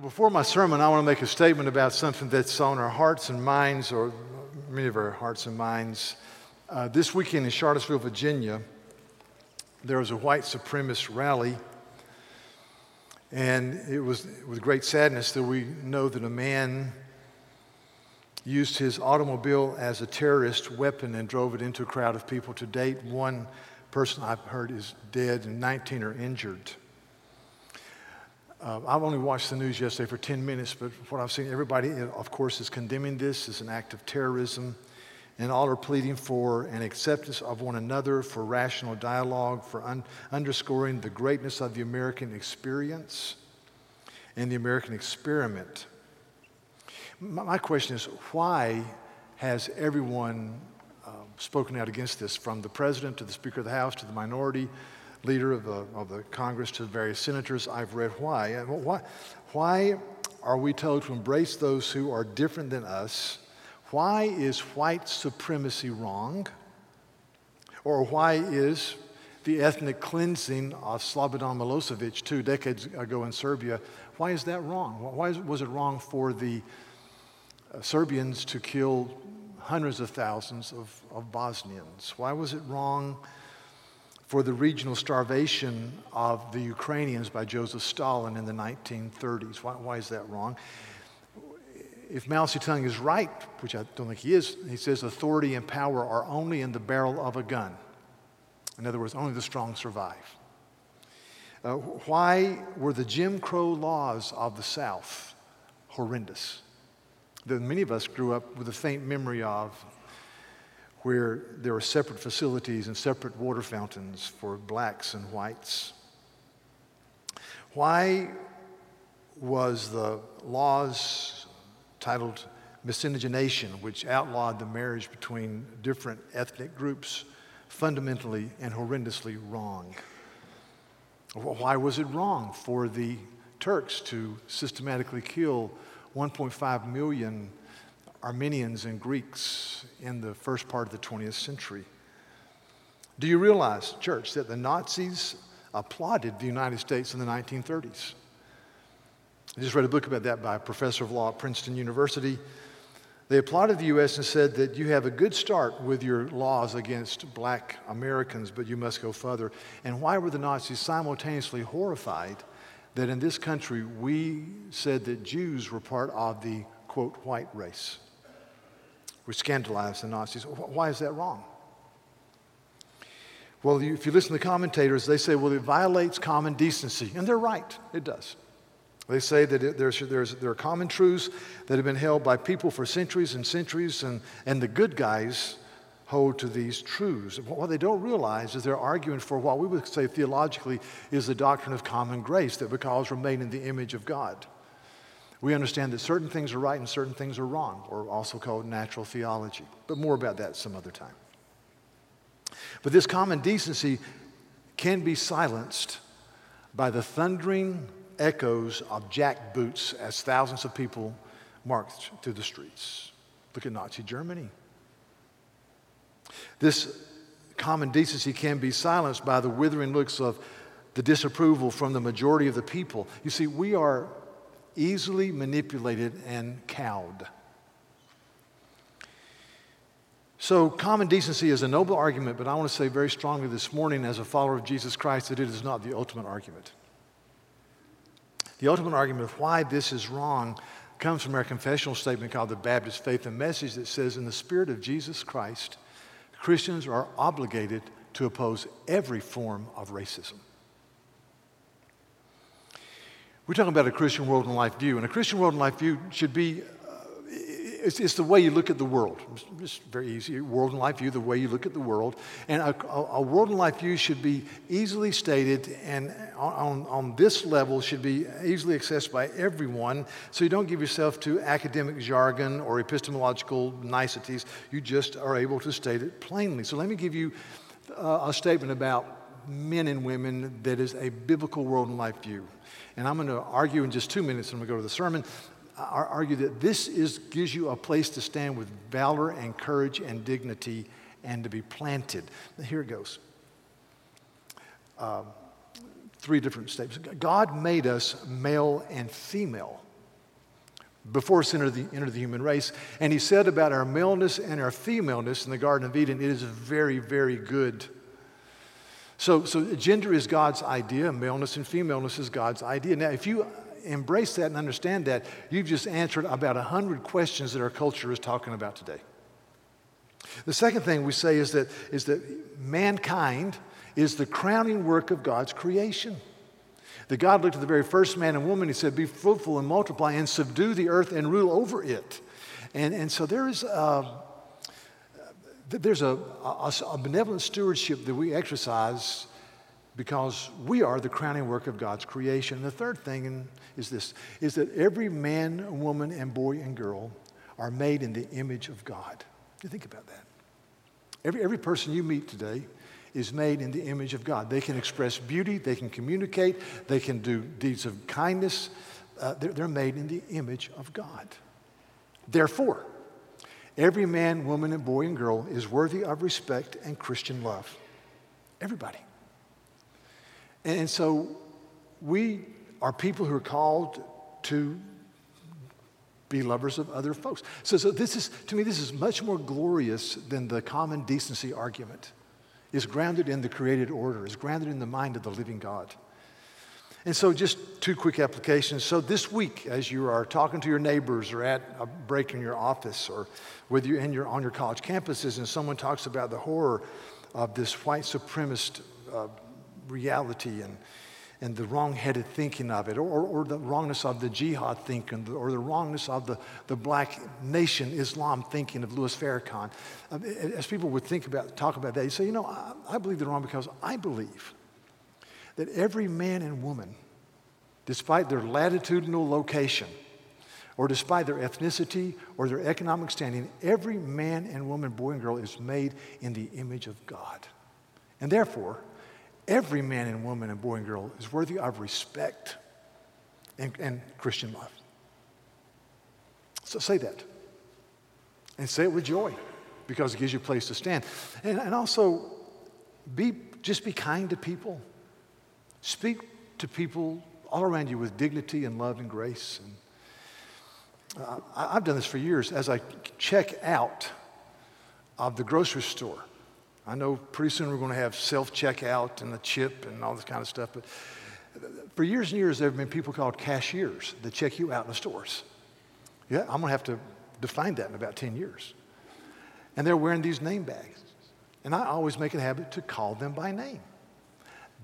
Well, before my sermon, I want to make a statement about something that's on our hearts and minds, or many of our hearts and minds. Uh, this weekend in Charlottesville, Virginia, there was a white supremacist rally, and it was with great sadness that we know that a man used his automobile as a terrorist weapon and drove it into a crowd of people. To date, one person I've heard is dead and 19 are injured. Uh, I've only watched the news yesterday for 10 minutes, but what I've seen, everybody, of course, is condemning this as an act of terrorism, and all are pleading for an acceptance of one another, for rational dialogue, for un- underscoring the greatness of the American experience and the American experiment. My, my question is why has everyone uh, spoken out against this, from the president to the Speaker of the House to the minority? Leader of the, of the Congress to the various senators, I've read why. why. Why are we told to embrace those who are different than us? Why is white supremacy wrong? Or why is the ethnic cleansing of Slobodan Milosevic two decades ago in Serbia, why is that wrong? Why was it wrong for the uh, Serbians to kill hundreds of thousands of, of Bosnians? Why was it wrong for the regional starvation of the Ukrainians by Joseph Stalin in the 1930s. Why, why is that wrong? If Mao Zedong is right, which I don't think he is, he says authority and power are only in the barrel of a gun. In other words, only the strong survive. Uh, why were the Jim Crow laws of the South horrendous? That many of us grew up with a faint memory of where there were separate facilities and separate water fountains for blacks and whites. Why was the laws titled miscegenation, which outlawed the marriage between different ethnic groups, fundamentally and horrendously wrong? Why was it wrong for the Turks to systematically kill 1.5 million Armenians and Greeks in the first part of the 20th century. Do you realize, church, that the Nazis applauded the United States in the 1930s? I just read a book about that by a professor of law at Princeton University. They applauded the U.S. and said that you have a good start with your laws against black Americans, but you must go further. And why were the Nazis simultaneously horrified that in this country we said that Jews were part of the, quote, white race? Which scandalized the Nazis. Why is that wrong? Well, if you listen to commentators, they say, well, it violates common decency. And they're right, it does. They say that it, there's, there's, there are common truths that have been held by people for centuries and centuries, and, and the good guys hold to these truths. What they don't realize is they're arguing for what we would say theologically is the doctrine of common grace, that because we're made in the image of God. We understand that certain things are right and certain things are wrong, or also called natural theology. But more about that some other time. But this common decency can be silenced by the thundering echoes of jackboots as thousands of people marched through the streets. Look at Nazi Germany. This common decency can be silenced by the withering looks of the disapproval from the majority of the people. You see, we are easily manipulated and cowed. So, common decency is a noble argument, but I want to say very strongly this morning, as a follower of Jesus Christ, that it is not the ultimate argument. The ultimate argument of why this is wrong comes from our confessional statement called the Baptist Faith and Message that says, In the Spirit of Jesus Christ, Christians are obligated to oppose every form of racism. We're talking about a Christian world and life view, and a Christian world and life view should be uh, it's, it's, the way you look at the world. It's very easy. World and life view, the way you look at the world. And a, a world and life view should be easily stated and on, on this level should be easily accessed by everyone. So you don't give yourself to academic jargon or epistemological niceties. You just are able to state it plainly. So let me give you uh, a statement about men and women that is a biblical world and life view. And I'm going to argue in just two minutes, and I'm going to go to the sermon, argue that this is, gives you a place to stand with valor and courage and dignity and to be planted. Here it goes. Um, three different statements. God made us male and female. before sin entered the, entered the human race. And he said about our maleness and our femaleness in the Garden of Eden, it is very, very good. So, so gender is God's idea, maleness and femaleness is God's idea. Now, if you embrace that and understand that, you've just answered about 100 questions that our culture is talking about today. The second thing we say is that, is that mankind is the crowning work of God's creation. That God looked at the very first man and woman, he said, Be fruitful and multiply and subdue the earth and rule over it. And, and so there is a, there's a, a, a benevolent stewardship that we exercise because we are the crowning work of God's creation. And the third thing is this is that every man, woman, and boy and girl are made in the image of God. You think about that. Every, every person you meet today is made in the image of God. They can express beauty, they can communicate, they can do deeds of kindness. Uh, they're, they're made in the image of God. Therefore, every man, woman, and boy and girl is worthy of respect and Christian love. Everybody. And so we are people who are called to be lovers of other folks. So, so this is, to me, this is much more glorious than the common decency argument. It's grounded in the created order, it's grounded in the mind of the living God. And so, just two quick applications. So, this week, as you are talking to your neighbors or at a break in your office or whether you're in your, on your college campuses and someone talks about the horror of this white supremacist uh, reality and, and the wrong-headed thinking of it, or, or the wrongness of the jihad thinking, or the wrongness of the, the black nation Islam thinking of Louis Farrakhan. Uh, as people would think about, talk about that, you say, you know, I, I believe they're wrong because I believe that every man and woman, despite their latitudinal location, or despite their ethnicity or their economic standing, every man and woman, boy and girl is made in the image of God. And therefore, every man and woman and boy and girl is worthy of respect and, and Christian love. So say that. And say it with joy because it gives you a place to stand. And, and also, be, just be kind to people. Speak to people all around you with dignity and love and grace. And, uh, I've done this for years. As I check out of the grocery store, I know pretty soon we're going to have self checkout and the chip and all this kind of stuff, but for years and years, there have been people called cashiers that check you out in the stores. Yeah, I'm going to have to define that in about 10 years. And they're wearing these name bags. And I always make a habit to call them by name.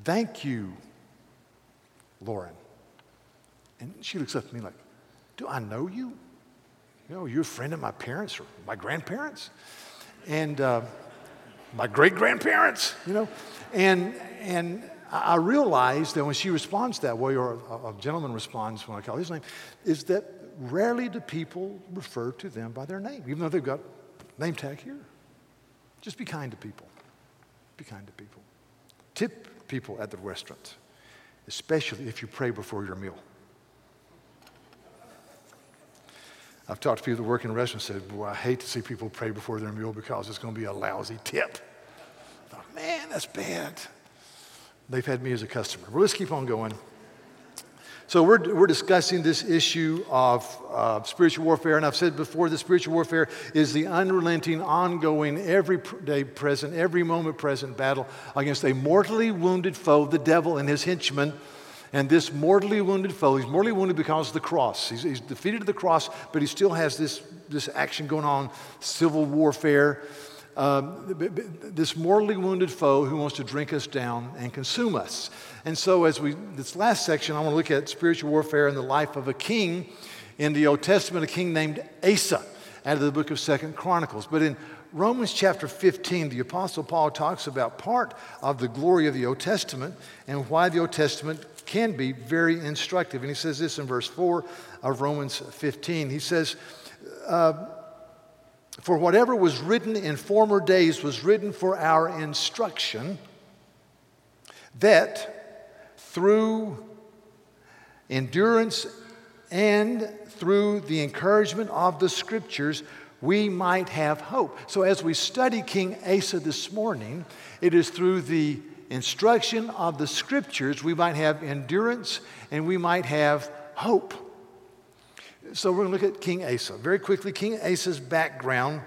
Thank you, Lauren. And she looks up at me like, Do I know you? You know, you're a friend of my parents or my grandparents? And, uh, my great grandparents, you know. And, and I realized that when she responds that way, or a, gentleman responds when I call his name, is that rarely do people refer to them by their name, even though they've got name tag here. Just be kind to people. Be kind to people. Tip people at the restaurant, especially if you pray before your meal. I've talked to people that work in restaurants and said, Boy, I hate to see people pray before their meal because it's going to be a lousy tip. I thought, man, that's bad. They've had me as a customer. Well, let's keep on going. So, we're, we're discussing this issue of uh, spiritual warfare. And I've said before that spiritual warfare is the unrelenting, ongoing, every day present, every moment present battle against a mortally wounded foe, the devil and his henchmen and this mortally wounded foe, he's mortally wounded because of the cross. He's, he's defeated at the cross, but he still has this, this action going on, civil warfare. Um, this mortally wounded foe who wants to drink us down and consume us. And so, as we, this last section, I want to look at spiritual warfare in the life of a king in the Old Testament, a king named Asa, out of the book of Second Chronicles. But in Romans chapter 15, the Apostle Paul talks about part of the glory of the Old Testament and why the Old Testament can be very instructive. And he says this in verse 4 of Romans 15. He says, uh, For whatever was written in former days was written for our instruction, that through endurance and through the encouragement of the scriptures, we might have hope. So, as we study King Asa this morning, it is through the instruction of the scriptures, we might have endurance and we might have hope. So we're going to look at King Asa. Very quickly, King Asa's background.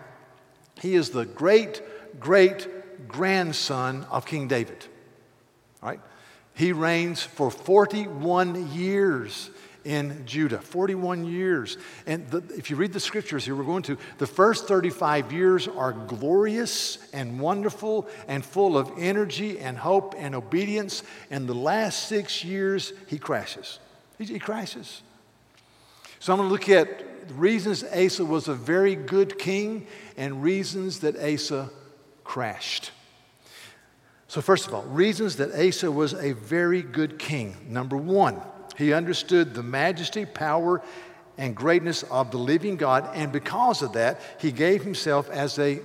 He is the great, great grandson of King David. All right? He reigns for 41 years in Judah. 41 years. And the, if you read the scriptures here, we're going to, the first 35 years are glorious and wonderful and full of energy and hope and obedience. And the last six years, he crashes. He, he crashes. So I'm going to look at reasons Asa was a very good king and reasons that Asa crashed. So, first of all, reasons that Asa was a very good king. Number one, he understood the majesty, power, and greatness of the living God, and because of that, he gave himself as a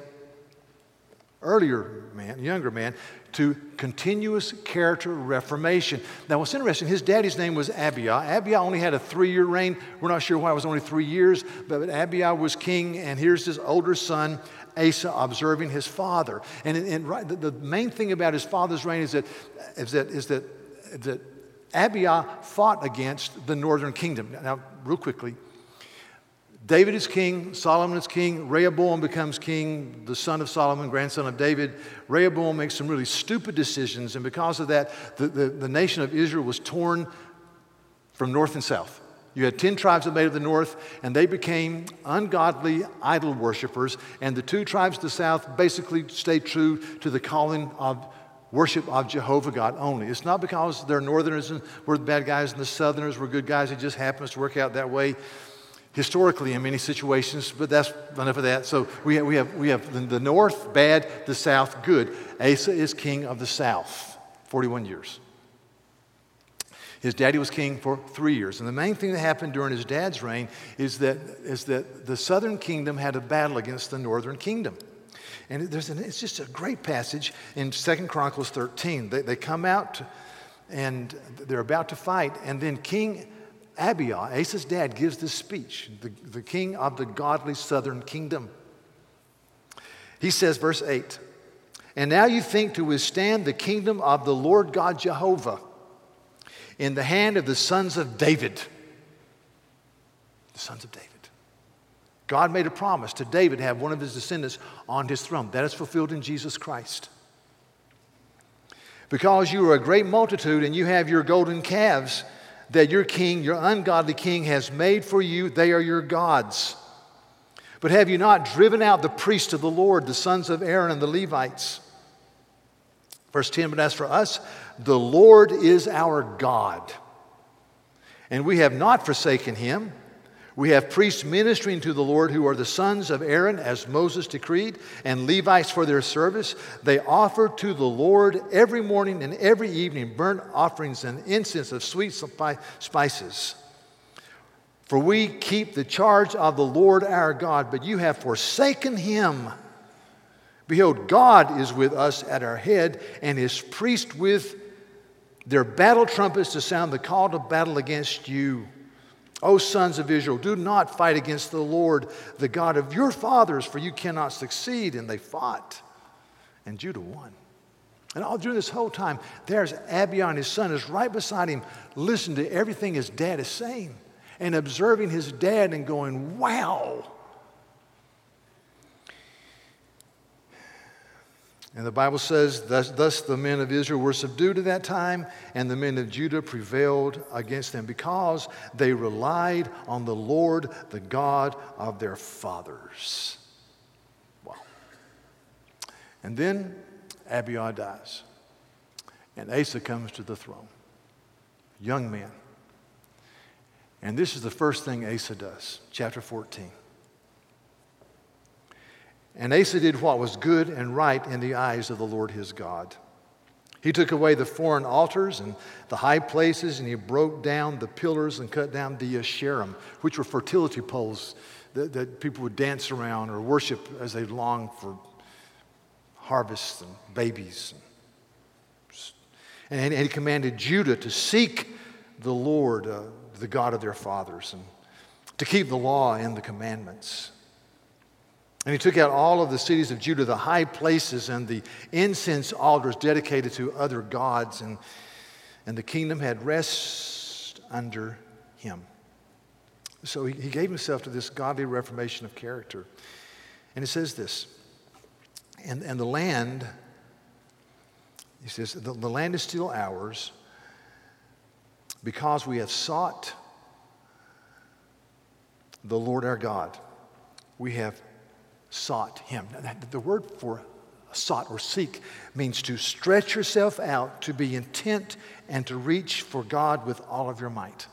earlier man, younger man, to continuous character reformation. Now, what's interesting, his daddy's name was Abia. Abia only had a three year reign. We're not sure why it was only three years, but Abia was king, and here's his older son, Asa, observing his father. And, and right, the, the, main thing about his father's reign is that, is that, is that, that Abia fought against the northern kingdom. Now, real quickly, David is king, Solomon is king, Rehoboam becomes king, the son of Solomon, grandson of David. Rehoboam makes some really stupid decisions, and because of that, the, the, the nation of Israel was torn from north and south. You had 10 tribes that made of the north, and they became ungodly idol worshippers. And the two tribes of the south basically stayed true to the calling of worship of Jehovah God only. It's not because they're northerners and we're the bad guys and the southerners were good guys. It just happens to work out that way historically in many situations, but that's enough of that. So we have, we have, we have the north bad, the south good. Asa is king of the south, 41 years. His daddy was king for three years. And the main thing that happened during his dad's reign is that, is that the southern kingdom had a battle against the northern kingdom. And there's an, it's just a great passage in Second Chronicles 13. They, they come out and they're about to fight, and then King Abia, Asa's dad, gives this speech, the, the king of the godly southern kingdom. He says, verse 8, And now you think to withstand the kingdom of the Lord God Jehovah in the hand of the sons of David. The sons of David. God made a promise to David to have one of his descendants on his throne. That is fulfilled in Jesus Christ. Because you are a great multitude and you have your golden calves that your king, your ungodly king, has made for you, they are your gods. But have you not driven out the priests of the Lord, the sons of Aaron and the Levites? Verse 10 But as for us, the Lord is our God, and we have not forsaken him. We have priests ministering to the Lord who are the sons of Aaron, as Moses decreed, and Levites for their service. They offer to the Lord every morning and every evening burnt offerings and incense of sweet spices. For we keep the charge of the Lord our God, but you have forsaken him. Behold, God is with us at our head, and his priests with their battle trumpets to sound the call to battle against you. O sons of Israel, do not fight against the Lord, the God of your fathers, for you cannot succeed. And they fought, and Judah won. And all during this whole time, there's Abion, his son, is right beside him, listening to everything his dad is saying and observing his dad and going, wow. And the Bible says, thus, thus, the men of Israel were subdued at that time, and the men of Judah prevailed against them because they relied on the Lord, the God of their fathers. Wow. And then Abiah dies, and Asa comes to the throne. Young man. And this is the first thing Asa does, chapter 14. And Asa did what was good and right in the eyes of the Lord his God. He took away the foreign altars and the high places, and he broke down the pillars and cut down the Asherim, which were fertility poles that, that people would dance around or worship as they longed for harvests and babies. And, and he commanded Judah to seek the Lord, uh, the God of their fathers, and to keep the law and the commandments. And he took out all of the cities of Judah, the high places and the incense altars dedicated to other gods, and, and the kingdom had rest under him. So he, he gave himself to this godly reformation of character. And it says this and, and the land, he says, the, the land is still ours because we have sought the Lord our God. We have sought him. The word for sought or seek means to stretch yourself out, to be intent, and to reach for God with all of your might.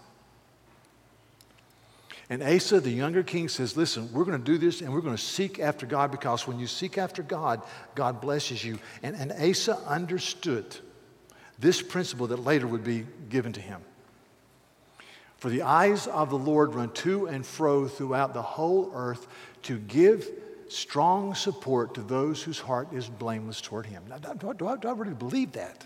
And Asa, the younger king, says, Listen, we're going to do this and we're going to seek after God because when you seek after God, God blesses you. And, and Asa understood this principle that later would be given to him. For the eyes of the Lord run to and fro throughout the whole earth to give strong support to those whose heart is blameless toward him. Now, do, do, do I really believe that?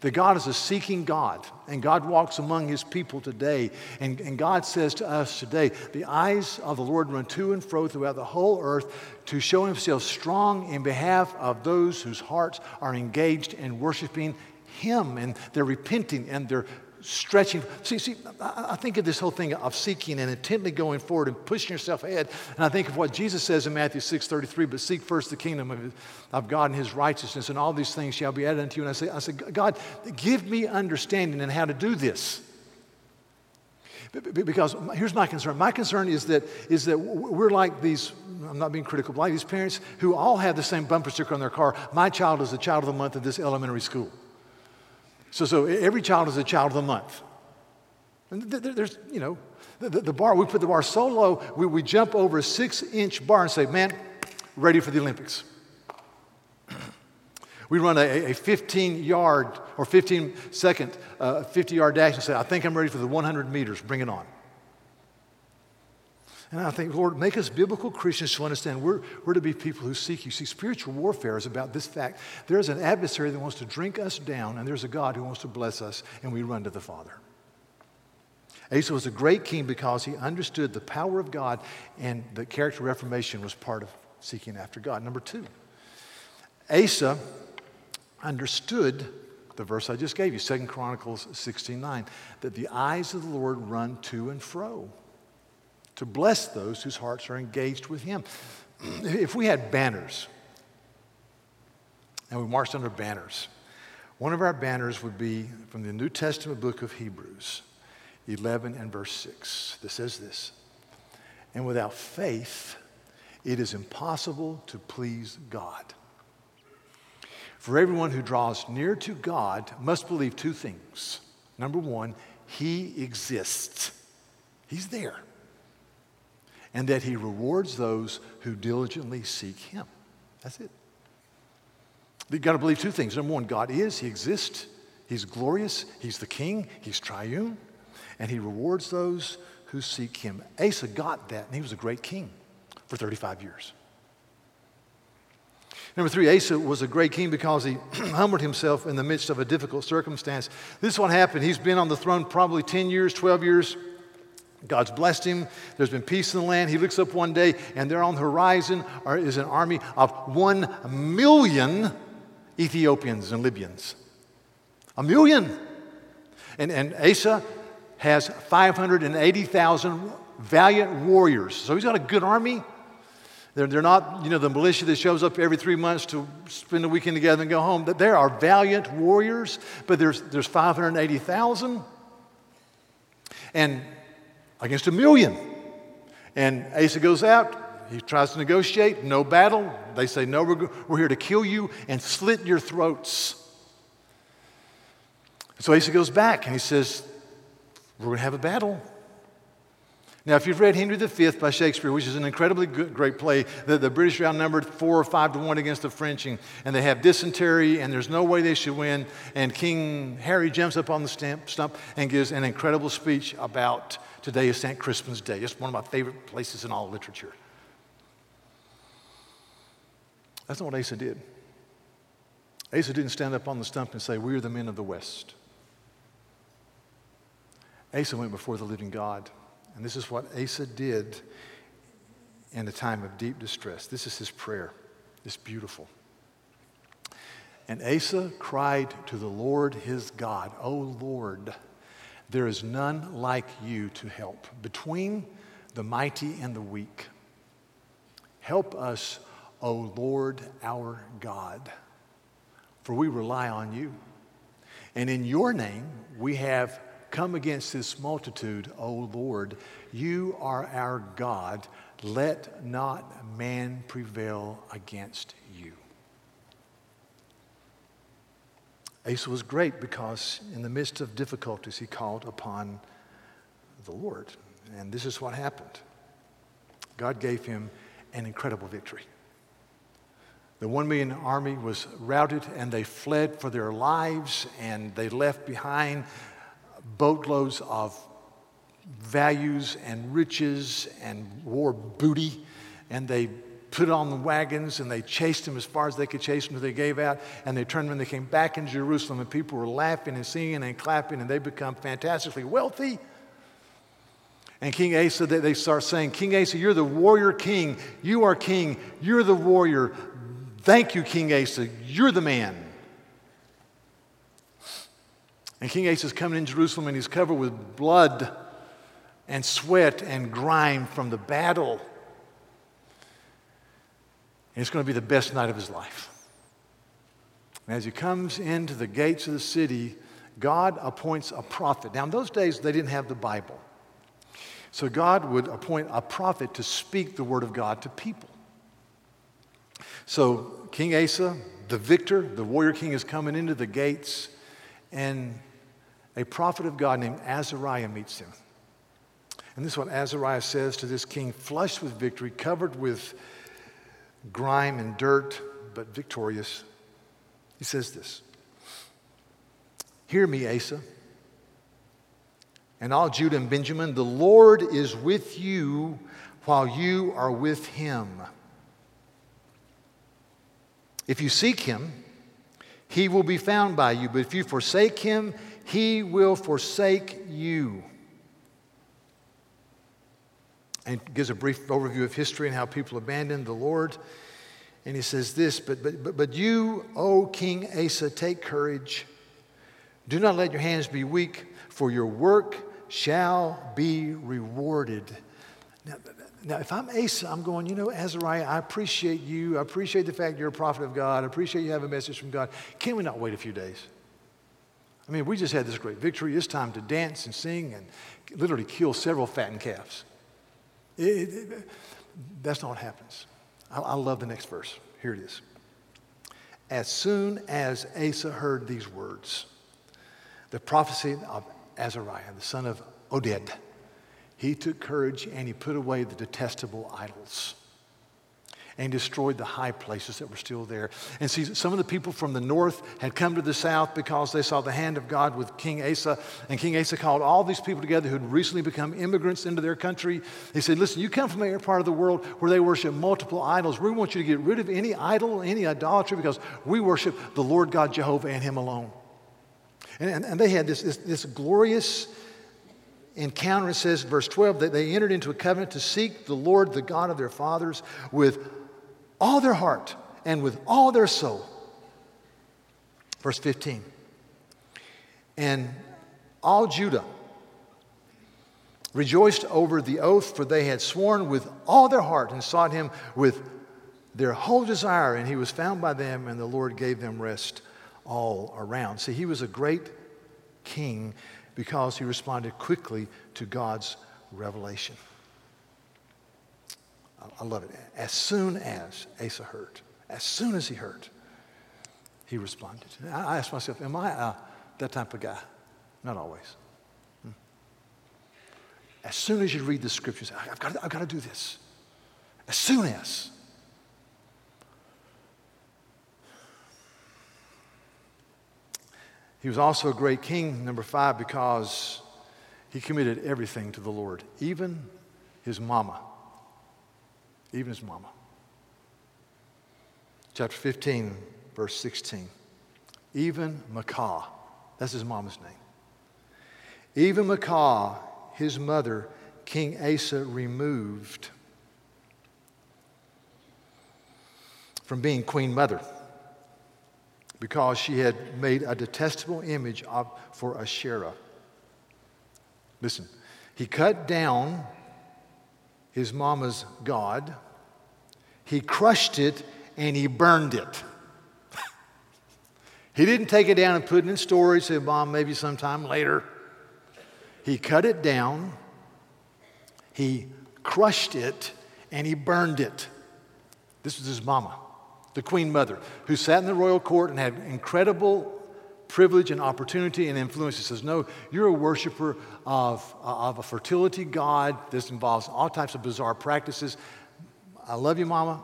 That God is a seeking God, and God walks among his people today. And, and God says to us today, the eyes of the Lord run to and fro throughout the whole earth to show himself strong in behalf of those whose hearts are engaged in worshiping him, and they're repenting and they're stretching. See, see, I think of this whole thing of seeking and intently going forward and pushing yourself ahead. And I think of what Jesus says in Matthew 6 33, but seek first the kingdom of, of God and his righteousness, and all these things shall be added unto you. And I say, I say, God, give me understanding in how to do this. Because here's my concern. My concern is that, is that we're like these, I'm not being critical, but like these parents who all have the same bumper sticker on their car. My child is the child of the month at this elementary school. So, so every child is a child of the month. And there's, you know, the, the, bar, we put the bar so low, we, we jump over a six inch bar and say, man, ready for the Olympics. we run a, a 15 yard or 15 second, uh, 50 yard dash and say, I think I'm ready for the 100 meters, bring it on. And I think, Lord, make us biblical Christians to understand we're, we're to be people who seek you. See, spiritual warfare is about this fact there's an adversary that wants to drink us down, and there's a God who wants to bless us, and we run to the Father. Asa was a great king because he understood the power of God, and the character reformation was part of seeking after God. Number two, Asa understood the verse I just gave you, 2 Chronicles 16 9, that the eyes of the Lord run to and fro to bless those whose hearts are engaged with Him. if we had banners, and we marched under banners, one of our banners would be from the New Testament book of Hebrews 11 and verse 6. That says this And without faith, it is impossible to please God. For everyone who draws near to God must believe two things. Number one, He exists, He's there and that he rewards those who diligently seek him. That's it. You've got to believe two things. Number one, God is, he exists, he's glorious, he's the king, he's triune, and he rewards those who seek him. Asa got that, and he was a great king for 35 years. Number three, Asa was a great king because he humbled himself in the midst of a difficult circumstance. This is what happened. He's been on the throne probably 10 years, 12 years. God's blessed him. There's been peace in the land. He looks up one day, and there on the horizon is an army of one million Ethiopians and Libyans. A million. And, and Asa has 580,000 valiant warriors. So he's got a good army. They're, they're not, you know, the militia that shows up every three months to spend a weekend together and go home. There are valiant warriors, but there's, there's 580,000. And against a million. And Asa goes out. He tries to negotiate. No battle. They say, No, we're, we're here to kill you and slit your throats. So Asa goes back and he says, We're going to have a battle. Now, if you've read Henry V by Shakespeare, which is an incredibly good, great play, the, the British are outnumbered four or five to one against the French, and, and, they have dysentery, and there's no way they should win. And King Harry jumps up on the stamp, stump and gives an incredible speech about today is St. Crispin's Day. It's one of my favorite places in all literature. That's not what Asa did. Asa didn't stand up on the stump and say, We are the men of the West. Asa went before the living God. And this is what Asa did in a time of deep distress. This is his prayer. It's beautiful. And Asa cried to the Lord his God, O Lord, There is none like you to help between the mighty and the weak. Help us, O Lord our God, for we rely on you. And in your name we have come against this multitude, O Lord. You are our God. Let not man prevail against you. Asa was great because in the midst of difficulties, he called upon the Lord. And this is what happened God gave him an incredible victory. The one million army was routed and they fled for their lives and they left behind boatloads of values and riches and war booty and they put on the wagons and they chased him as far as they could chase him until they gave out and they turned when they came back into Jerusalem and people were laughing and singing and clapping and they become fantastically wealthy. And King Asa, they start saying, King Asa, you're the warrior king. You are king. You're the warrior. Thank you, King Asa. You're the man. And King Asa is coming in Jerusalem and he's covered with blood and sweat and grime from the battle. And it's going to be the best night of his life. And as he comes into the gates of the city, God appoints a prophet. Now, in those days, they didn't have the Bible. So God would appoint a prophet to speak the word of God to people. So King Asa, the victor, the warrior king, is coming into the gates, and a prophet of God named Azariah meets him. And this is what Azariah says to this king, flushed with victory, covered with grime and dirt, but victorious. He says this Hear me, Asa, and all Judah and Benjamin, the Lord is with you while you are with him. If you seek him, he will be found by you, but if you forsake him, he will forsake you and gives a brief overview of history and how people abandoned the Lord. And he says this, but, but, but, you, O King Asa, take courage. Do not let your hands be weak, for your work shall be rewarded. Now, now, if I'm Asa, I'm going, you know, Azariah, I appreciate you. I appreciate the fact you're a prophet of God. I appreciate you have a message from God. Can we not wait a few days? I mean, we just had this great victory. It's time to dance and sing and literally kill several fattened calves. It, it, that's not what happens. I, I love the next verse. Here it is. As soon as Asa heard these words, the prophecy of Azariah, the son of Oded, he took courage and he put away the detestable idols and destroyed the high places that were still there. And see, some of the people from the north had come to the south because they saw the hand of God with King Asa. And King Asa called all these people together who had recently become immigrants into their country. He said, Listen, you come from a part of the world where they worship multiple idols. We want you to get rid of any idol, any idolatry, because we worship the Lord God Jehovah and Him alone. And, and, and they had this, this, this glorious encounter. It says, verse 12, that they entered into a covenant to seek the Lord, the God of their fathers, with all their heart and with all their soul. Verse 15. And all Judah rejoiced over the oath, for they had sworn with all their heart and sought him with their whole desire, and he was found by them, and the Lord gave them rest all around. See, he was a great king because he responded quickly to God's revelation. I love it. As soon as Asa heard, as soon as he heard, he responded. I asked myself, am I uh, that type of guy? Not always. Hmm. As soon as you read the scriptures, I've got, to, I've got to do this. As soon as. He was also a great king, number five, because he committed everything to the Lord, even his mama even his mama. Chapter 15, verse 16. Even Maacah, that's his mama's name. Even Maacah, his mother, King Asa removed from being queen mother because she had made a detestable image of, for Asherah. Listen, he cut down his mama's God, he crushed it, and he burned it. he didn't take it down and put it in storage, say, Mom, maybe sometime later. He cut it down, he crushed it, and he burned it. This was his mama, the queen mother, who sat in the royal court and had incredible privilege and opportunity and influence. He says, No, you're a worshiper of, of a fertility god. This involves all types of bizarre practices. I love you, mama,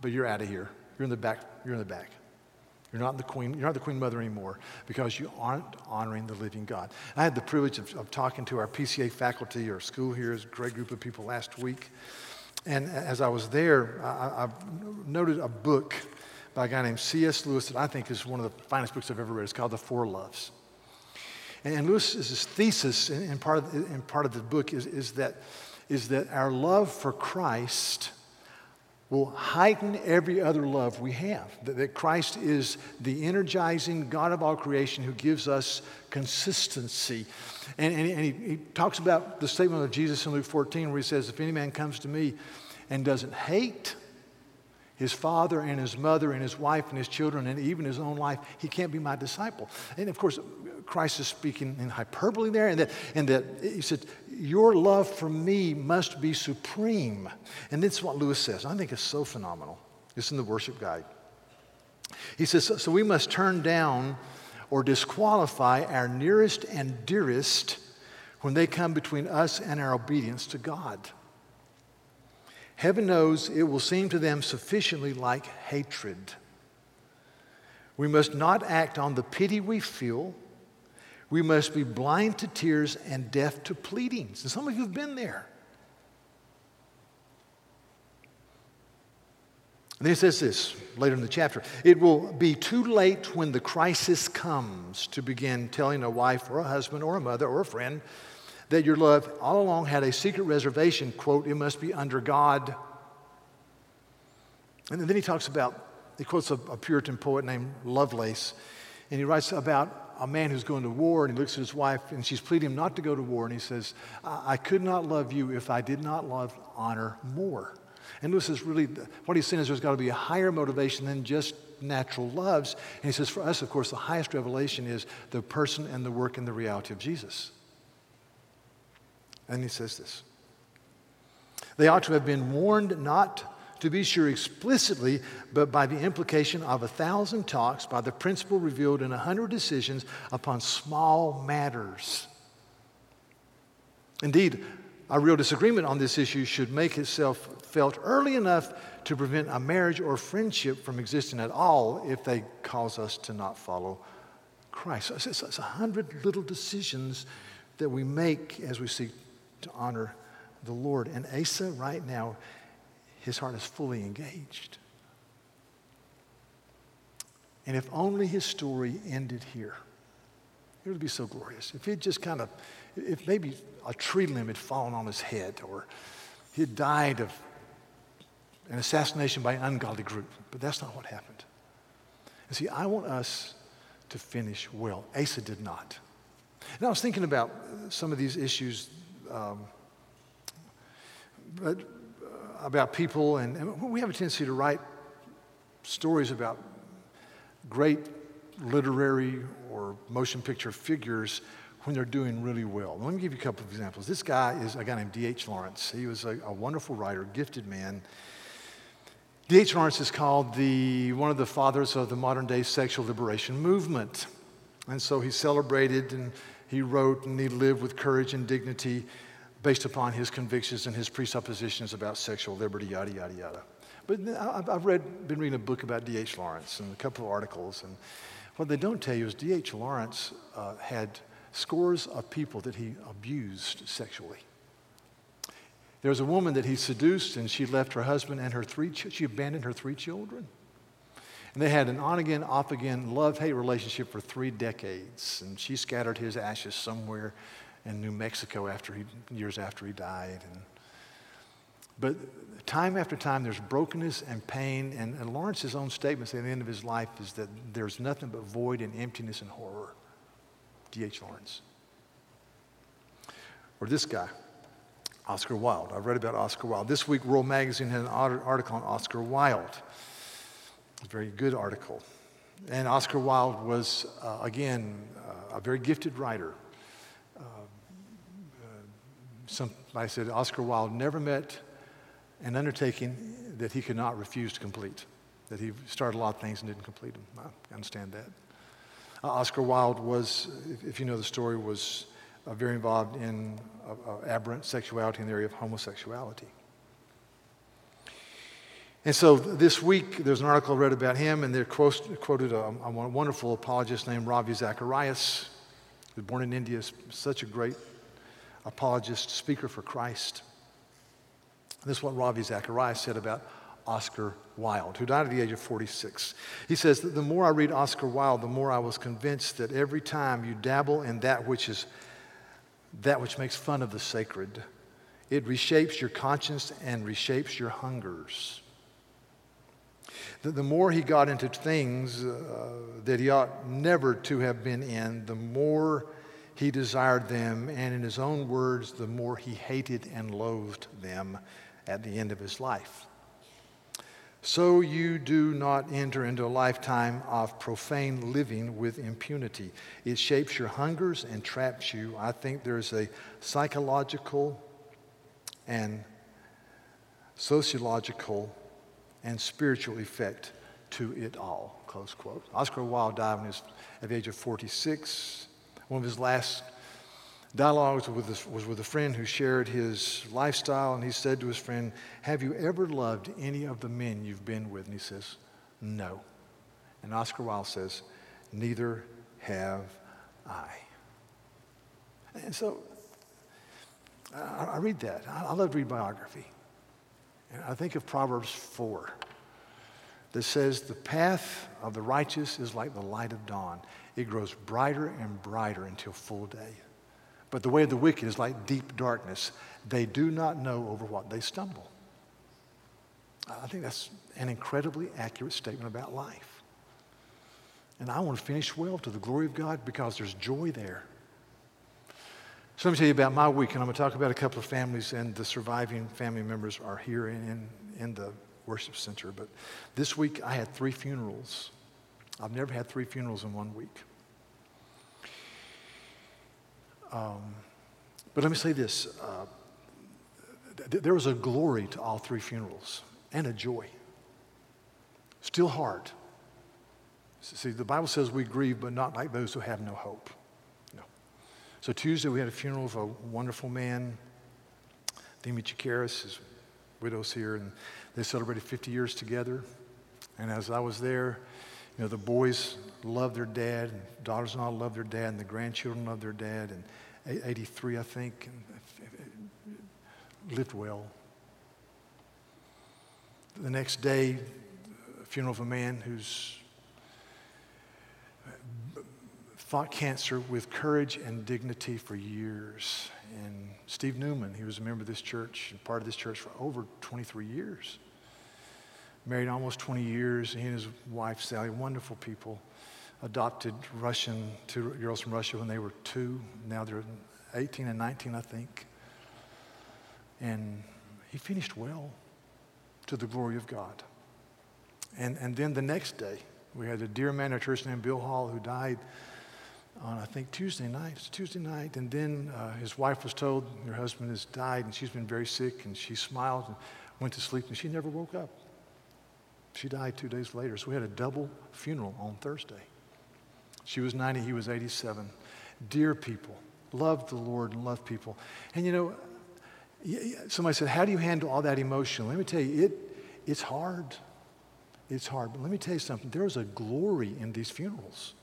but you're out of here. You're in the back. You're in the back. You're not the queen, you're not the queen mother anymore because you aren't honoring the living God. I had the privilege of, of talking to our PCA faculty or school here, a great group of people last week. And as I was there, I, I noted a book by a guy named C.S. Lewis that I think is one of the finest books I've ever read. It's called The Four Loves. And Lewis's thesis in, part of, in part of the book is, is, that, is that our love for Christ will heighten every other love we have. That, that Christ is the energizing God of all creation who gives us consistency. And, and, and he, he talks about the statement of Jesus in Luke 14 where he says, If any man comes to me and doesn't hate, his father and his mother and his wife and his children and even his own life, he can't be my disciple. And of course, Christ is speaking in hyperbole there, and that, and that he said, Your love for me must be supreme. And that's what Lewis says. I think it's so phenomenal. It's in the worship guide. He says, So we must turn down or disqualify our nearest and dearest when they come between us and our obedience to God. Heaven knows it will seem to them sufficiently like hatred. We must not act on the pity we feel. We must be blind to tears and deaf to pleadings. And some of you have been there. And he says this later in the chapter it will be too late when the crisis comes to begin telling a wife or a husband or a mother or a friend that your love all along had a secret reservation, quote, it must be under God. And then he talks about, he quotes a, a Puritan poet named Lovelace, and he writes about a man who's going to war, and he looks at his wife, and she's pleading him not to go to war, and he says, I, I could not love you if I did not love honor more. And Lewis is really, what he's saying is there's got to be a higher motivation than just natural loves. And he says, for us, of course, the highest revelation is the person and the work and the reality of Jesus. And he says this They ought to have been warned not to be sure explicitly, but by the implication of a thousand talks, by the principle revealed in a hundred decisions upon small matters. Indeed, a real disagreement on this issue should make itself felt early enough to prevent a marriage or friendship from existing at all if they cause us to not follow Christ. So it's, it's a hundred little decisions that we make as we seek to honor the Lord. And Asa, right now, his heart is fully engaged. And if only his story ended here, it would be so glorious. If he'd just kind of, if maybe a tree limb had fallen on his head or he had died of an assassination by an ungodly group. But that's not what happened. And see, I want us to finish well. Asa did not. And I was thinking about some of these issues, um, but uh, about people, and, and we have a tendency to write stories about great literary or motion picture figures when they're doing really well. Let me give you a couple of examples. This guy is a guy named D.H. Lawrence. He was a, a wonderful writer, gifted man. D.H. Lawrence is called the, one of the fathers of the modern day sexual liberation movement. And so he celebrated and he wrote and he lived with courage and dignity based upon his convictions and his presuppositions about sexual liberty, yada, yada, yada. But I've read, been reading a book about D.H. Lawrence and a couple of articles. And what they don't tell you is D.H. Lawrence uh, had scores of people that he abused sexually. There was a woman that he seduced, and she left her husband and her three, she abandoned her three children. And they had an on again, off again, love hate relationship for three decades. And she scattered his ashes somewhere in New Mexico after he, years after he died. And, but time after time, there's brokenness and pain. And, and Lawrence's own statements at the end of his life is that there's nothing but void and emptiness and horror. D.H. Lawrence. or this guy, Oscar Wilde. I've read about Oscar Wilde. This week, World Magazine had an article on Oscar Wilde. Very good article. And Oscar Wilde was, uh, again, uh, a very gifted writer. Uh, uh, somebody said Oscar Wilde never met an undertaking that he could not refuse to complete, that he started a lot of things and didn't complete them. I understand that. Uh, Oscar Wilde was, if you know the story, was uh, very involved in aberrant sexuality in the area of homosexuality. And so this week, there's an article I read about him, and they quoted a, a wonderful apologist named Ravi Zacharias, who was born in India, such a great apologist, speaker for Christ. This is what Ravi Zacharias said about Oscar Wilde, who died at the age of 46. He says that the more I read Oscar Wilde, the more I was convinced that every time you dabble in that which is that which makes fun of the sacred, it reshapes your conscience and reshapes your hungers. The, the more he got into things uh, that he ought never to have been in, the more he desired them, and in his own words, the more he hated and loathed them at the end of his life. So you do not enter into a lifetime of profane living with impunity. It shapes your hungers and traps you. I think there's a psychological and sociological and spiritual effect to it all. Close quote. Oscar Wilde died when he was at the age of 46. One of his last dialogues was with, a, was with a friend who shared his lifestyle, and he said to his friend, Have you ever loved any of the men you've been with? And he says, No. And Oscar Wilde says, Neither have I. And so I, I read that. I, I love to read biography. And I think of Proverbs 4 that says, The path of the righteous is like the light of dawn. It grows brighter and brighter until full day. But the way of the wicked is like deep darkness. They do not know over what they stumble. I think that's an incredibly accurate statement about life. And I want to finish well to the glory of God because there's joy there. So let me tell you about my week, and I'm going to talk about a couple of families, and the surviving family members are here in, in the worship center. But this week I had three funerals. I've never had three funerals in one week. Um, but let me say this uh, th- there was a glory to all three funerals and a joy. Still hard. See, the Bible says we grieve, but not like those who have no hope. So Tuesday we had a funeral of a wonderful man, Demi Chikaris, his widow's here, and they celebrated 50 years together. And as I was there, you know, the boys love their dad, and daughters-in-law love their dad, and the grandchildren love their dad. And 83, I think, lived well. The next day, funeral of a man who's fought cancer with courage and dignity for years. And Steve Newman, he was a member of this church and part of this church for over 23 years. Married almost 20 years. He and his wife, Sally, wonderful people adopted Russian, two girls from Russia when they were two. Now they're 18 and 19, I think. And he finished well to the glory of God. And, and then the next day, we had a dear man at church named Bill Hall who died on, I think, Tuesday night. It's Tuesday night. And then uh, his wife was told her husband has died and she's been very sick. And she smiled and went to sleep and she never woke up. She died two days later. So we had a double funeral on Thursday. She was 90, he was 87. Dear people, loved the Lord and loved people. And you know, somebody said, How do you handle all that emotion? Let me tell you, it, it's hard. It's hard. But let me tell you something there's a glory in these funerals.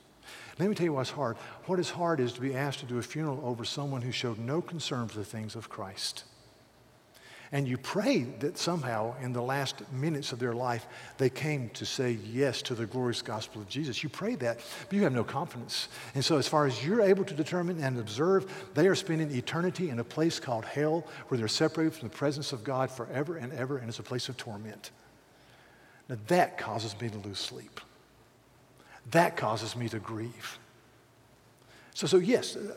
Let me tell you what's hard. What is hard is to be asked to do a funeral over someone who showed no concern for the things of Christ. And you pray that somehow in the last minutes of their life they came to say yes to the glorious gospel of Jesus. You pray that, but you have no confidence. And so, as far as you're able to determine and observe, they are spending eternity in a place called hell where they're separated from the presence of God forever and ever, and it's a place of torment. Now, that causes me to lose sleep. That causes me to grieve. So, so yes, uh,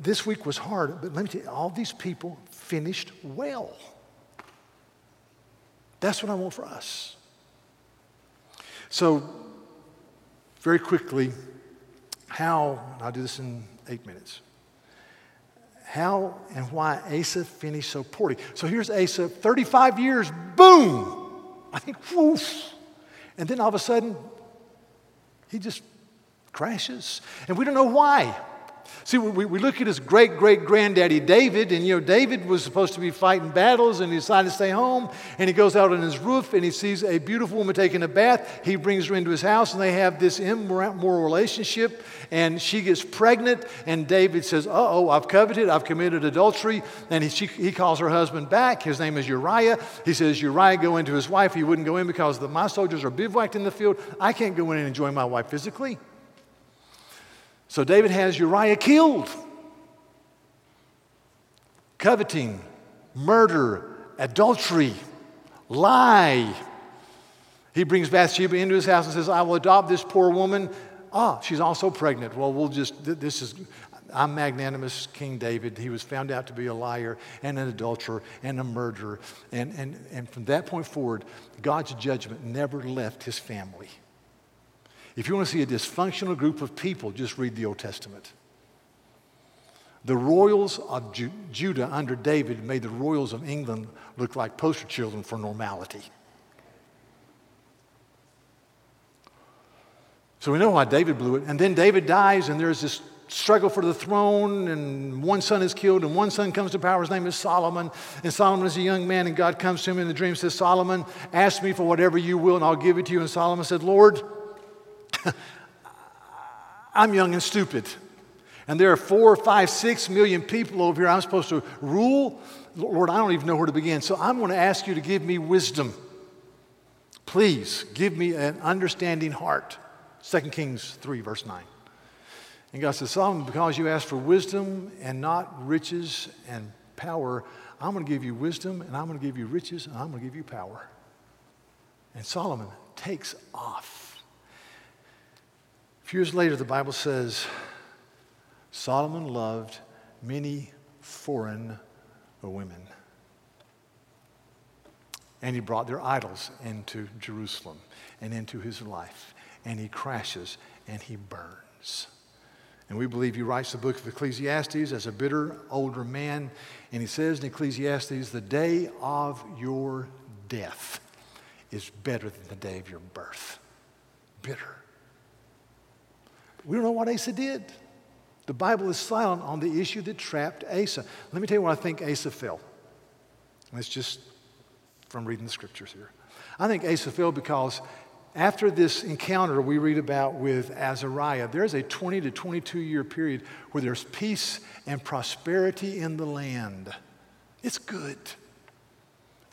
this week was hard, but let me tell you, all these people finished well. That's what I want for us. So, very quickly, how, I'll do this in eight minutes, how and why Asa finished so poorly. So here's Asa, 35 years, boom! I think, whoosh. And then all of a sudden, he just crashes. And we don't know why. See, we, we look at his great great granddaddy David, and you know, David was supposed to be fighting battles, and he decided to stay home. And he goes out on his roof and he sees a beautiful woman taking a bath. He brings her into his house, and they have this immoral relationship. And she gets pregnant, and David says, Uh oh, I've coveted, I've committed adultery. And he, she, he calls her husband back. His name is Uriah. He says, Uriah, go into his wife. He wouldn't go in because the, my soldiers are bivouacked in the field. I can't go in and enjoy my wife physically. So David has Uriah killed. Coveting, murder, adultery, lie. He brings Bathsheba into his house and says, I will adopt this poor woman. Ah, she's also pregnant. Well, we'll just, this is, I'm magnanimous King David. He was found out to be a liar and an adulterer and a murderer. And, and, and from that point forward, God's judgment never left his family. If you want to see a dysfunctional group of people, just read the Old Testament. The royals of Ju- Judah under David made the royals of England look like poster children for normality. So we know why David blew it. And then David dies, and there's this struggle for the throne, and one son is killed, and one son comes to power. His name is Solomon. And Solomon is a young man, and God comes to him in the dream and says, Solomon, ask me for whatever you will, and I'll give it to you. And Solomon said, Lord, I'm young and stupid. And there are four, five, six million people over here I'm supposed to rule. Lord, I don't even know where to begin. So I'm going to ask you to give me wisdom. Please give me an understanding heart. 2 Kings 3, verse 9. And God says, Solomon, because you asked for wisdom and not riches and power, I'm going to give you wisdom and I'm going to give you riches and I'm going to give you power. And Solomon takes off. A few years later, the Bible says Solomon loved many foreign women. And he brought their idols into Jerusalem and into his life. And he crashes and he burns. And we believe he writes the book of Ecclesiastes as a bitter older man. And he says in Ecclesiastes, the day of your death is better than the day of your birth. Bitter. We don't know what Asa did. The Bible is silent on the issue that trapped Asa. Let me tell you where I think Asa fell. It's just from reading the scriptures here. I think Asa fell because after this encounter we read about with Azariah, there's a 20 to 22 year period where there's peace and prosperity in the land. It's good.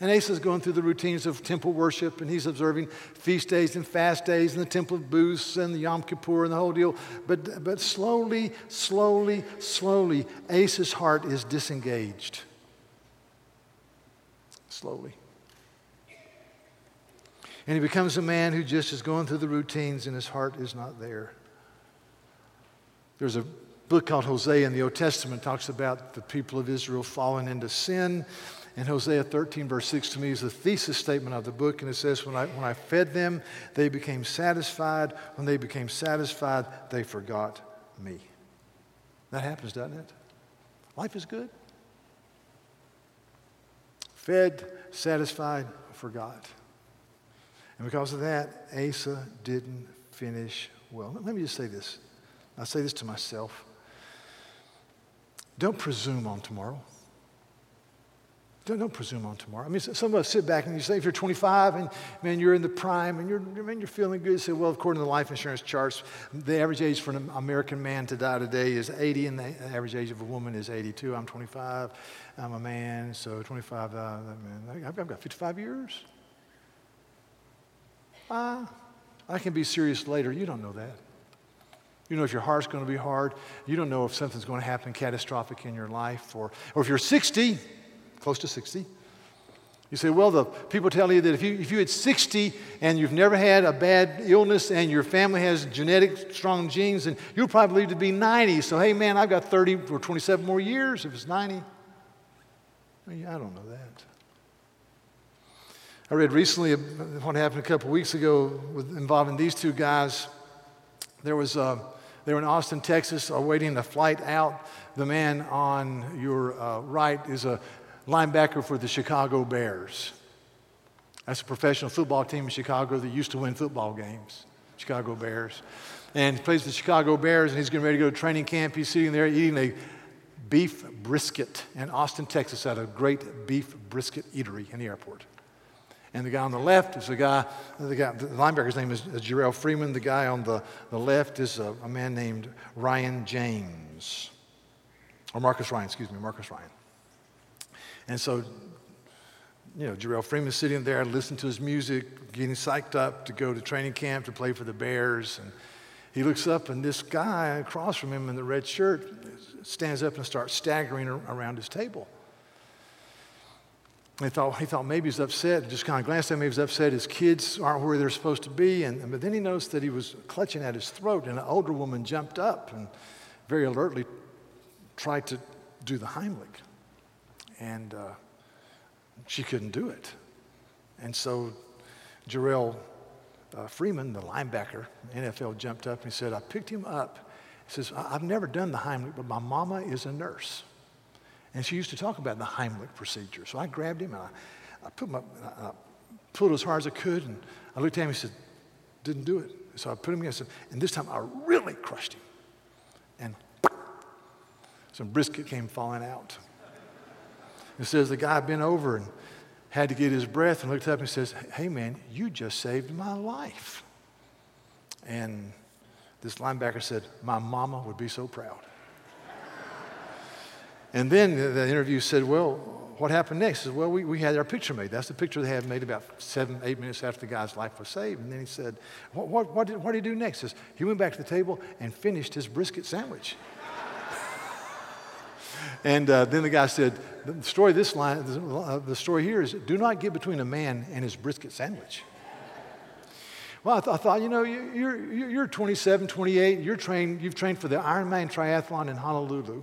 And Asa's going through the routines of temple worship, and he's observing feast days and fast days, and the temple of booths, and the Yom Kippur, and the whole deal. But, but slowly, slowly, slowly, Asa's heart is disengaged. Slowly. And he becomes a man who just is going through the routines, and his heart is not there. There's a book called Hosea in the Old Testament talks about the people of Israel falling into sin and Hosea 13, verse 6 to me is the thesis statement of the book. And it says, when I, when I fed them, they became satisfied. When they became satisfied, they forgot me. That happens, doesn't it? Life is good. Fed, satisfied, forgot. And because of that, Asa didn't finish well. Let me just say this. I say this to myself. Don't presume on tomorrow. Don't, don't, presume on tomorrow. I mean, some of us sit back and you say, if you're 25 and man, you're in the prime and you're, man, you're feeling good, you say, well, according to the life insurance charts, the average age for an American man to die today is 80, and the average age of a woman is 82. I'm 25. I'm a man, so 25. Uh, I've got 55 years. Uh, I can be serious later. You don't know that. You know if your heart's going to be hard. You don't know if something's going to happen catastrophic in your life. Or, or if you're 60, close to 60, You say, well, the people tell you that if you, if you had 60 and you've never had a bad illness and your family has genetic strong genes, then you'll probably live to be 90. So, hey, man, I've got 30 or 27 more years if it's 90. I, mean, I don't know that. I read recently what happened a couple weeks ago with, involving these two guys. There was, uh, they were in Austin, Texas, awaiting a flight out. The man on your uh, right is a linebacker for the Chicago Bears. That's a professional football team in Chicago that used to win football games, Chicago Bears. And he plays the Chicago Bears, and he's getting ready to go to training camp. He's sitting there eating a beef brisket in Austin, Texas, at a great beef brisket eatery in the airport. And the guy on the left is the guy, the, guy, the linebacker's name is Jerrell Freeman. The guy on the, the left is a, a man named Ryan James, or Marcus Ryan, excuse me, Marcus Ryan. And so, you know, Jerrell Freeman's sitting there listening to his music, getting psyched up to go to training camp to play for the Bears. And he looks up, and this guy across from him in the red shirt stands up and starts staggering around his table. He thought, he thought maybe he's upset, just kind of glanced at me, he was upset his kids aren't where they're supposed to be. And, but then he noticed that he was clutching at his throat, and an older woman jumped up and very alertly tried to do the Heimlich and uh, she couldn't do it. And so Jerrell uh, Freeman, the linebacker, NFL, jumped up and he said, I picked him up. He says, I've never done the Heimlich, but my mama is a nurse. And she used to talk about the Heimlich procedure. So I grabbed him and I, I put my, I pulled as hard as I could. And I looked at him and he said, didn't do it. So I put him in, and this time I really crushed him. And some brisket came falling out. It says the guy bent over and had to get his breath and looked up and says, Hey, man, you just saved my life. And this linebacker said, My mama would be so proud. and then the interview said, Well, what happened next? He said, Well, we, we had our picture made. That's the picture they had made about seven, eight minutes after the guy's life was saved. And then he said, What, what, what, did, what did he do next? He, says, he went back to the table and finished his brisket sandwich. And uh, then the guy said, the story this line, the story here is do not get between a man and his brisket sandwich. Well, I, th- I thought, you know, you're, you're 27, 28, you're trained, you've trained for the Ironman triathlon in Honolulu.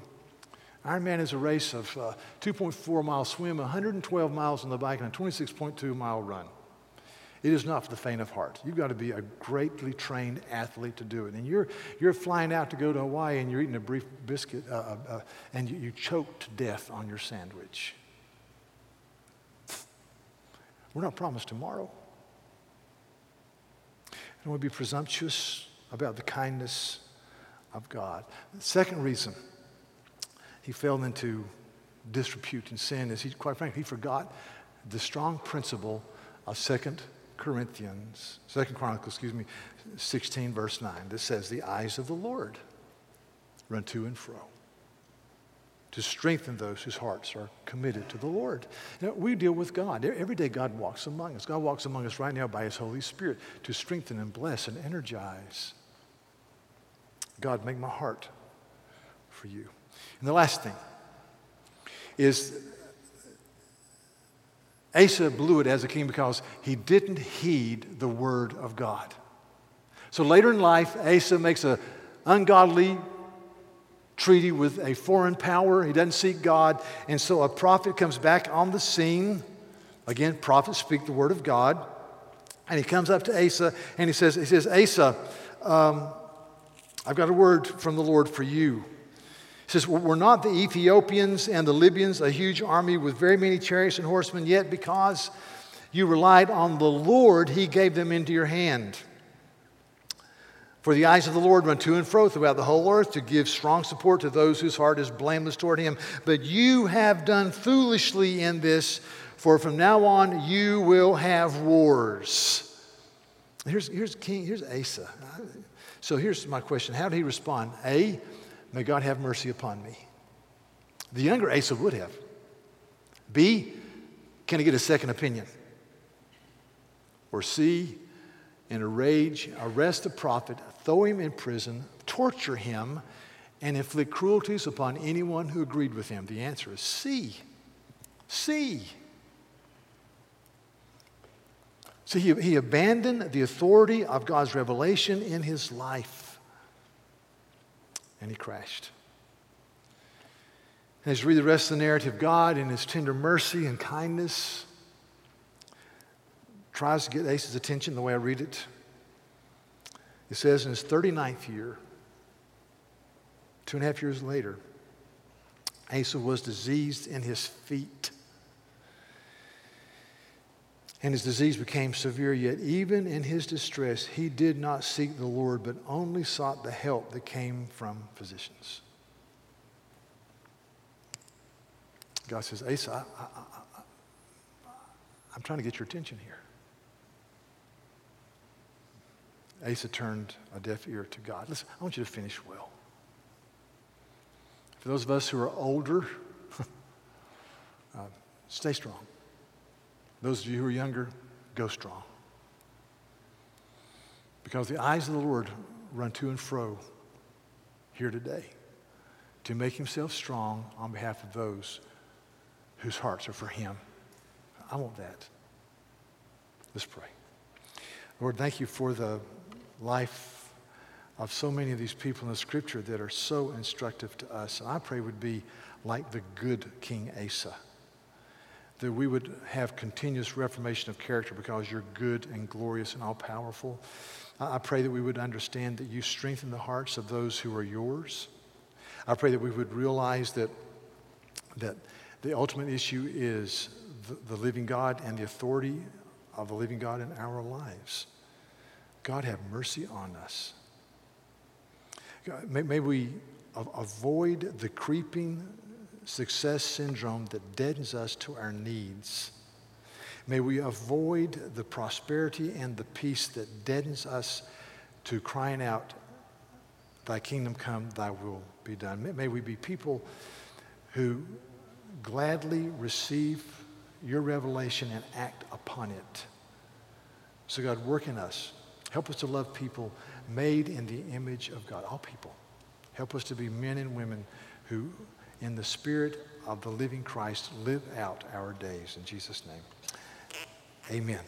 Ironman is a race of uh, 2.4 mile swim, 112 miles on the bike, and a 26.2 mile run. It is not for the faint of heart. You've got to be a greatly trained athlete to do it. And you're, you're flying out to go to Hawaii and you're eating a brief biscuit uh, uh, uh, and you, you choke to death on your sandwich. We're not promised tomorrow. I don't want to be presumptuous about the kindness of God. The second reason he fell into disrepute and sin is he, quite frankly, he forgot the strong principle of second Corinthians, Second Chronicles, excuse me, 16, verse 9, This says, The eyes of the Lord run to and fro to strengthen those whose hearts are committed to the Lord. Now, we deal with God. Every day, God walks among us. God walks among us right now by His Holy Spirit to strengthen and bless and energize. God, make my heart for you. And the last thing is Asa blew it as a king because he didn't heed the word of God. So later in life, Asa makes an ungodly treaty with a foreign power. He doesn't seek God. And so a prophet comes back on the scene. Again, prophets speak the word of God. And he comes up to Asa and he says, he says Asa, um, I've got a word from the Lord for you. Says, Were not the Ethiopians and the Libyans a huge army with very many chariots and horsemen? Yet because you relied on the Lord, he gave them into your hand. For the eyes of the Lord run to and fro throughout the whole earth to give strong support to those whose heart is blameless toward him. But you have done foolishly in this, for from now on you will have wars. Here's, here's King, here's Asa. So here's my question How did he respond? A, May God have mercy upon me. The younger Asa would have. B, can I get a second opinion? Or C, in a rage, arrest the prophet, throw him in prison, torture him, and inflict cruelties upon anyone who agreed with him? The answer is C. C. See, he, he abandoned the authority of God's revelation in his life. And he crashed. And as you read the rest of the narrative, God, in his tender mercy and kindness, tries to get Asa's attention the way I read it. It says in his 39th year, two and a half years later, Asa was diseased in his feet and his disease became severe. Yet, even in his distress, he did not seek the Lord, but only sought the help that came from physicians. God says, Asa, I, I, am trying to get your attention here. Asa turned a deaf ear to God. Listen, I want you to finish well. For those of us who are older, uh, stay strong. Those of you who are younger, go strong. Because the eyes of the Lord run to and fro here today to make himself strong on behalf of those whose hearts are for him. I want that. Let's pray. Lord, thank you for the life of so many of these people in the scripture that are so instructive to us. And I pray would be like the good King Asa that we would have continuous reformation of character because you're good and glorious and all powerful. I pray that we would understand that you strengthen the hearts of those who are yours. I pray that we would realize that, that the ultimate issue is the, the living God and the authority of the living God in our lives. God, have mercy on us. God, may, may we avoid the creeping success syndrome that deadens us to our needs. May we avoid the prosperity and the peace that deadens us to crying out, Thy kingdom come, Thy will be done. May we be people who gladly receive your revelation and act upon it. So, God, work in us. Help us to love people made in the image of God, all people. Help us to be men and women who in the spirit of the living Christ, live out our days. In Jesus' name, amen.